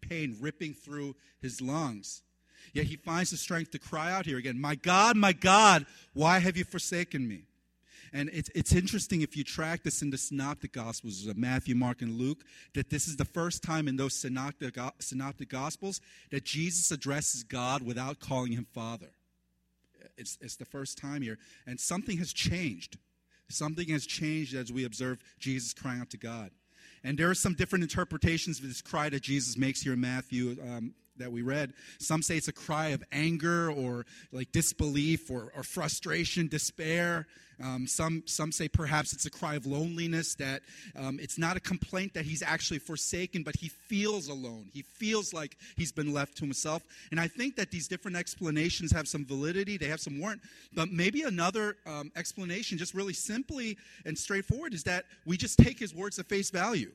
pain ripping through his lungs. Yet he finds the strength to cry out here again, My God, my God, why have you forsaken me? And it's, it's interesting if you track this in the synoptic gospels, of Matthew, Mark, and Luke, that this is the first time in those synoptic, synoptic gospels that Jesus addresses God without calling him Father. It's, it's the first time here. And something has changed. Something has changed as we observe Jesus crying out to God. And there are some different interpretations of this cry that Jesus makes here in Matthew. Um, that we read. Some say it's a cry of anger or like disbelief or, or frustration, despair. Um, some, some say perhaps it's a cry of loneliness, that um, it's not a complaint that he's actually forsaken, but he feels alone. He feels like he's been left to himself. And I think that these different explanations have some validity, they have some warrant. But maybe another um, explanation, just really simply and straightforward, is that we just take his words at face value.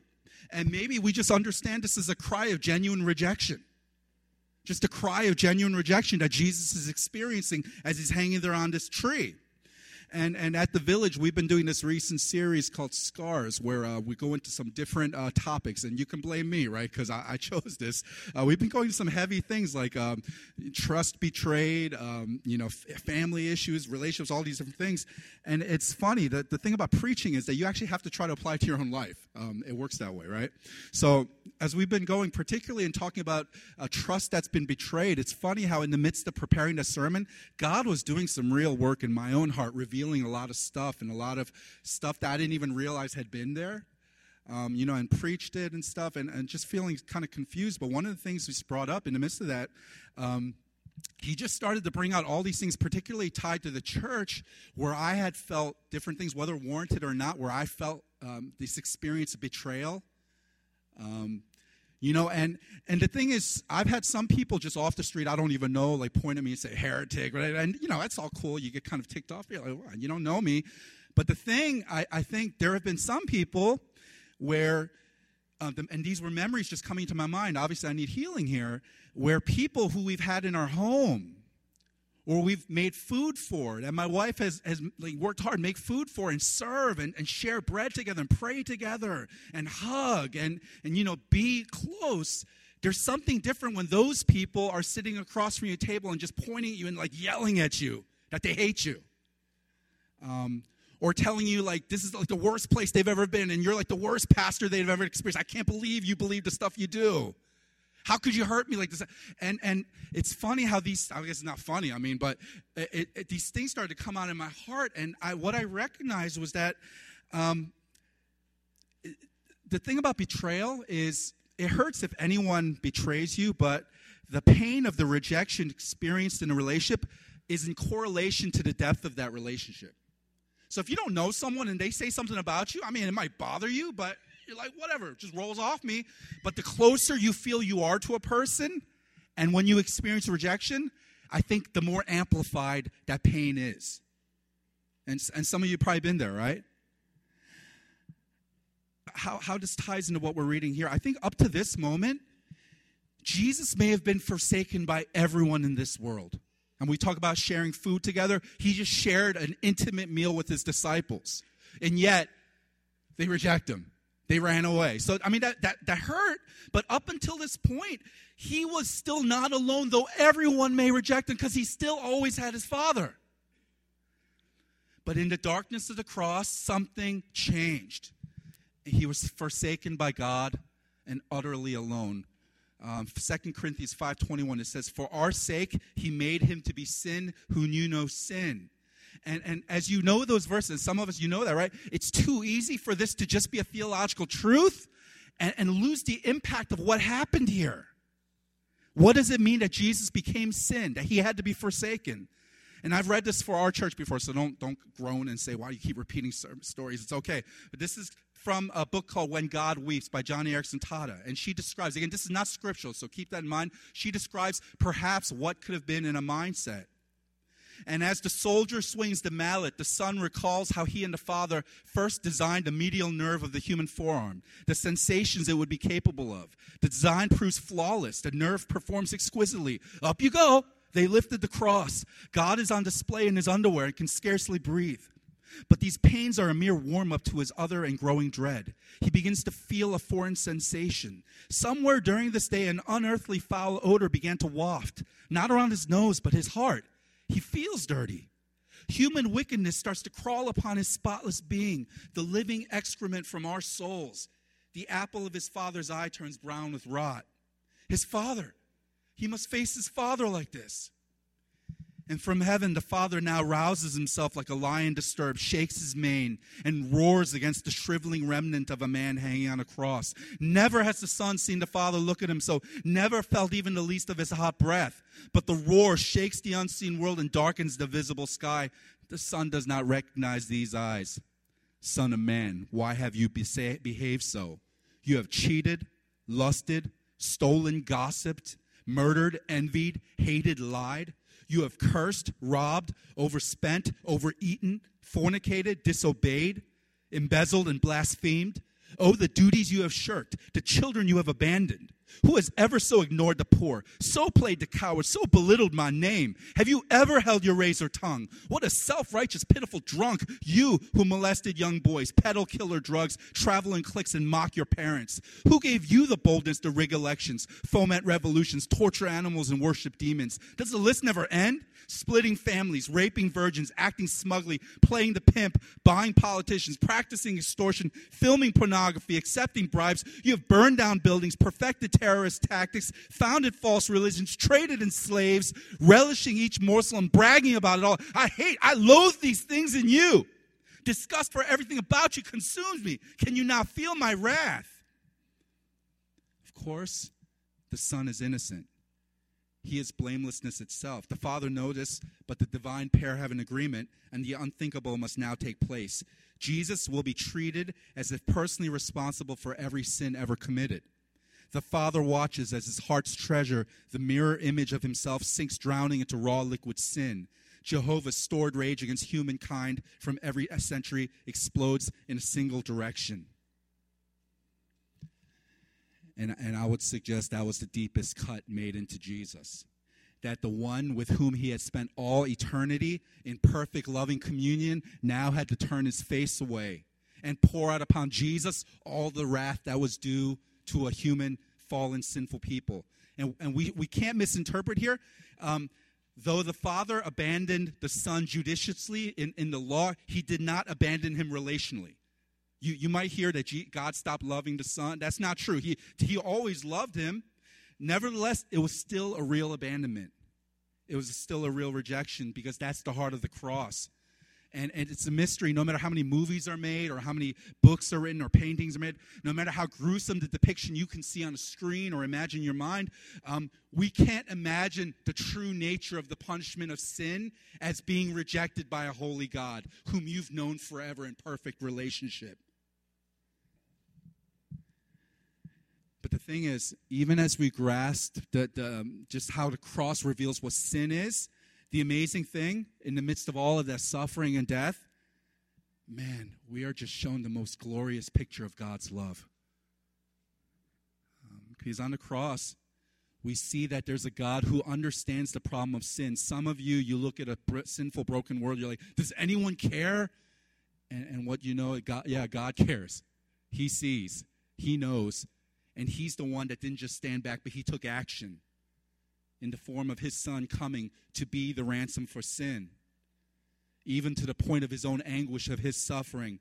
And maybe we just understand this as a cry of genuine rejection just a cry of genuine rejection that Jesus is experiencing as he's hanging there on this tree. And, and at the village, we've been doing this recent series called Scars, where uh, we go into some different uh, topics. And you can blame me, right? Because I, I, chose this. Uh, we've been going to some heavy things like um, trust betrayed, um, you know, f- family issues, relationships, all these different things. And it's funny that the thing about preaching is that you actually have to try to apply it to your own life. Um, it works that way, right? So as we've been going, particularly in talking about a trust that's been betrayed, it's funny how in the midst of preparing the sermon, God was doing some real work in my own heart, revealing revealing a lot of stuff and a lot of stuff that I didn't even realize had been there. Um, you know, and preached it and stuff, and, and just feeling kind of confused. But one of the things he's brought up in the midst of that, um, he just started to bring out all these things, particularly tied to the church, where I had felt different things, whether warranted or not, where I felt um, this experience of betrayal. You know, and and the thing is, I've had some people just off the street, I don't even know, like point at me and say heretic, right? And you know, that's all cool. You get kind of ticked off. You're like, well, you don't know me. But the thing, I, I think there have been some people where, uh, the, and these were memories just coming to my mind. Obviously, I need healing here. Where people who we've had in our home, or we've made food for it. And my wife has, has worked hard, make food for and serve and, and share bread together and pray together and hug and, and, you know, be close. There's something different when those people are sitting across from your table and just pointing at you and like yelling at you that they hate you. Um, or telling you like this is like the worst place they've ever been and you're like the worst pastor they've ever experienced. I can't believe you believe the stuff you do. How could you hurt me like this? And and it's funny how these, I guess it's not funny, I mean, but it, it, these things started to come out in my heart. And I, what I recognized was that um, the thing about betrayal is it hurts if anyone betrays you, but the pain of the rejection experienced in a relationship is in correlation to the depth of that relationship. So if you don't know someone and they say something about you, I mean, it might bother you, but you're like, whatever, just rolls off me. But the closer you feel you are to a person, and when you experience rejection, I think the more amplified that pain is. And, and some of you probably been there, right? How, how this ties into what we're reading here. I think up to this moment, Jesus may have been forsaken by everyone in this world. And we talk about sharing food together. He just shared an intimate meal with his disciples. And yet, they reject him. They ran away. So, I mean, that, that, that hurt. But up until this point, he was still not alone, though everyone may reject him because he still always had his father. But in the darkness of the cross, something changed. He was forsaken by God and utterly alone. Um, 2 Corinthians 5.21, it says, For our sake, he made him to be sin who knew no sin and, and as you know those verses, some of us, you know that, right? It's too easy for this to just be a theological truth and, and lose the impact of what happened here. What does it mean that Jesus became sin, that he had to be forsaken? And I've read this for our church before, so don't, don't groan and say, why do you keep repeating stories. It's okay. But this is from a book called When God Weeps by Joni Eareckson Tada. And she describes, again, this is not scriptural, so keep that in mind. She describes perhaps what could have been in a mindset. And as the soldier swings the mallet, the son recalls how he and the father first designed the medial nerve of the human forearm, the sensations it would be capable of. The design proves flawless. The nerve performs exquisitely. Up you go. They lifted the cross. God is on display in his underwear and can scarcely breathe. But these pains are a mere warm up to his other and growing dread. He begins to feel a foreign sensation. Somewhere during this day, an unearthly foul odor began to waft, not around his nose, but his heart. He feels dirty. Human wickedness starts to crawl upon his spotless being, the living excrement from our souls. The apple of his father's eye turns brown with rot. His father, he must face his father like this. And from heaven, the Father now rouses himself like a lion disturbed, shakes his mane, and roars against the shriveling remnant of a man hanging on a cross. Never has the Son seen the Father look at him so, never felt even the least of his hot breath. But the roar shakes the unseen world and darkens the visible sky. The Son does not recognize these eyes. Son of man, why have you behaved so? You have cheated, lusted, stolen, gossiped, murdered, envied, hated, lied. You have cursed, robbed, overspent, overeaten, fornicated, disobeyed, embezzled, and blasphemed. Oh, the duties you have shirked, the children you have abandoned. Who has ever so ignored the poor, so played the coward, so belittled my name? Have you ever held your razor tongue? What a self righteous, pitiful drunk, you who molested young boys, peddle killer drugs, travel in cliques, and mock your parents. Who gave you the boldness to rig elections, foment revolutions, torture animals, and worship demons? Does the list never end? Splitting families, raping virgins, acting smugly, playing the pimp, buying politicians, practicing extortion, filming pornography, accepting bribes. You have burned down buildings, perfected terrorist tactics, founded false religions, traded in slaves, relishing each morsel and bragging about it all. I hate, I loathe these things in you. Disgust for everything about you consumes me. Can you not feel my wrath? Of course, the Son is innocent. He is blamelessness itself. The Father noticed, but the divine pair have an agreement, and the unthinkable must now take place. Jesus will be treated as if personally responsible for every sin ever committed. The Father watches as his heart's treasure, the mirror image of himself, sinks drowning into raw liquid sin. Jehovah's stored rage against humankind from every century explodes in a single direction. And, and I would suggest that was the deepest cut made into Jesus. That the one with whom he had spent all eternity in perfect loving communion now had to turn his face away and pour out upon Jesus all the wrath that was due to a human, fallen, sinful people. And, and we, we can't misinterpret here. Um, though the Father abandoned the Son judiciously in, in the law, he did not abandon him relationally. You, you might hear that God stopped loving the Son. That's not true. He, he always loved him. Nevertheless, it was still a real abandonment. It was still a real rejection because that's the heart of the cross and, and it's a mystery no matter how many movies are made or how many books are written or paintings are made no matter how gruesome the depiction you can see on a screen or imagine in your mind um, we can't imagine the true nature of the punishment of sin as being rejected by a holy god whom you've known forever in perfect relationship. But the thing is, even as we grasp the, the, um, just how the cross reveals what sin is, the amazing thing in the midst of all of that suffering and death, man, we are just shown the most glorious picture of God's love. Um, because on the cross, we see that there's a God who understands the problem of sin. Some of you, you look at a sinful, broken world, you're like, does anyone care? And, and what you know, yeah, God cares. He sees, He knows, and He's the one that didn't just stand back, but He took action in the form of his son coming to be the ransom for sin, even to the point of his own anguish of his suffering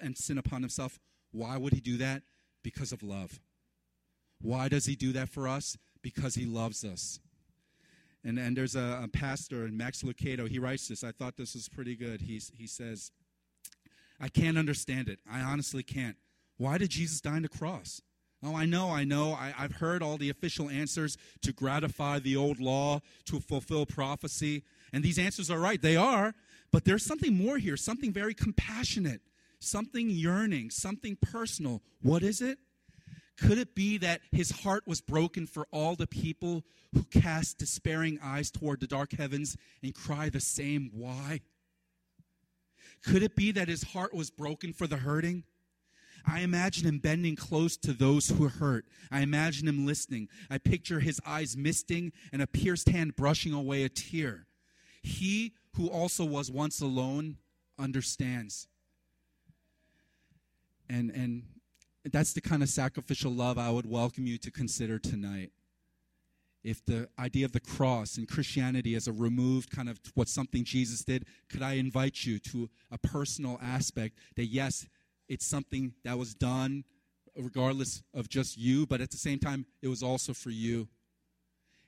and sin upon himself. Why would he do that? Because of love. Why does he do that for us? Because he loves us. And, and there's a, a pastor, Max Lucado, he writes this. I thought this was pretty good. He's, he says, I can't understand it. I honestly can't. Why did Jesus die on the cross? Oh, I know, I know. I, have heard all the official answers to gratify the old law, to fulfill prophecy. And these answers are right. They are. But there's something more here, something very compassionate, something yearning, something personal. What is it? Could it be that his heart was broken for all the people who cast despairing eyes toward the dark heavens and cry the same why? Could it be that his heart was broken for the hurting? I imagine him bending close to those who hurt. I imagine him listening. I picture his eyes misting and a pierced hand brushing away a tear. He who also was once alone, understands. And and that's the kind of sacrificial love I would welcome you to consider tonight. If the idea of the cross and Christianity as a removed kind of what something Jesus did, could I invite you to a personal aspect that yes, it's something that was done regardless of just you, but at the same time, it was also for you.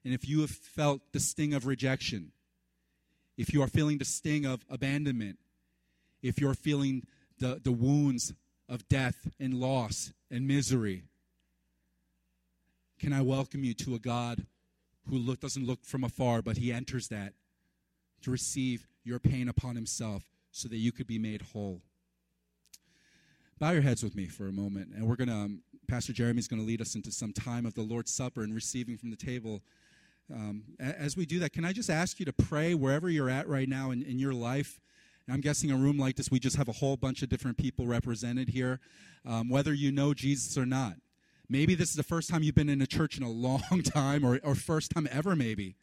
And if you have felt the sting of rejection, if you are feeling the sting of abandonment, if you're feeling the, the wounds of death and loss and misery, can I welcome you to a God who look, doesn't look from afar, but he enters that to receive your pain upon himself so that you could be made whole? Bow your heads with me for a moment, and we're going to, um, Pastor Jeremy's going to lead us into some time of the Lord's Supper and receiving from the table. Um, as we do that, can I just ask you to pray wherever you're at right now in, in your life? I'm guessing a room like this, we just have a whole bunch of different people represented here, um, whether you know Jesus or not. Maybe this is the first time you've been in a church in a long time, or, or first time ever, maybe.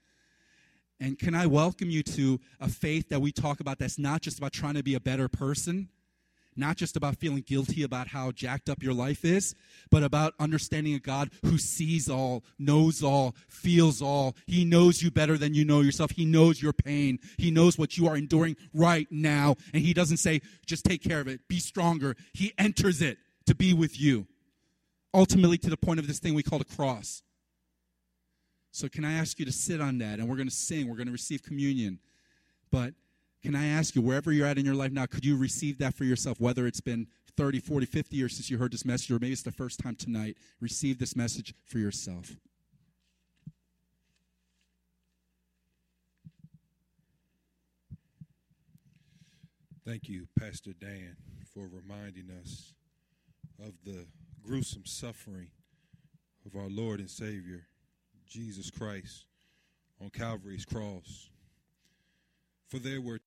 And can I welcome you to a faith that we talk about that's not just about trying to be a better person, not just about feeling guilty about how jacked up your life is, but about understanding a God who sees all, knows all, feels all. He knows you better than you know yourself. He knows your pain. He knows what you are enduring right now. And He doesn't say, just take care of it, be stronger. He enters it to be with you, ultimately to the point of this thing we call the cross. So, can I ask you to sit on that? And we're going to sing, we're going to receive communion. But can I ask you, wherever you're at in your life now, could you receive that for yourself, whether it's been 30, 40, 50 years since you heard this message, or maybe it's the first time tonight? Receive this message for yourself. Thank you, Pastor Dan, for reminding us of the gruesome suffering of our Lord and Savior, Jesus Christ, on Calvary's cross. For there were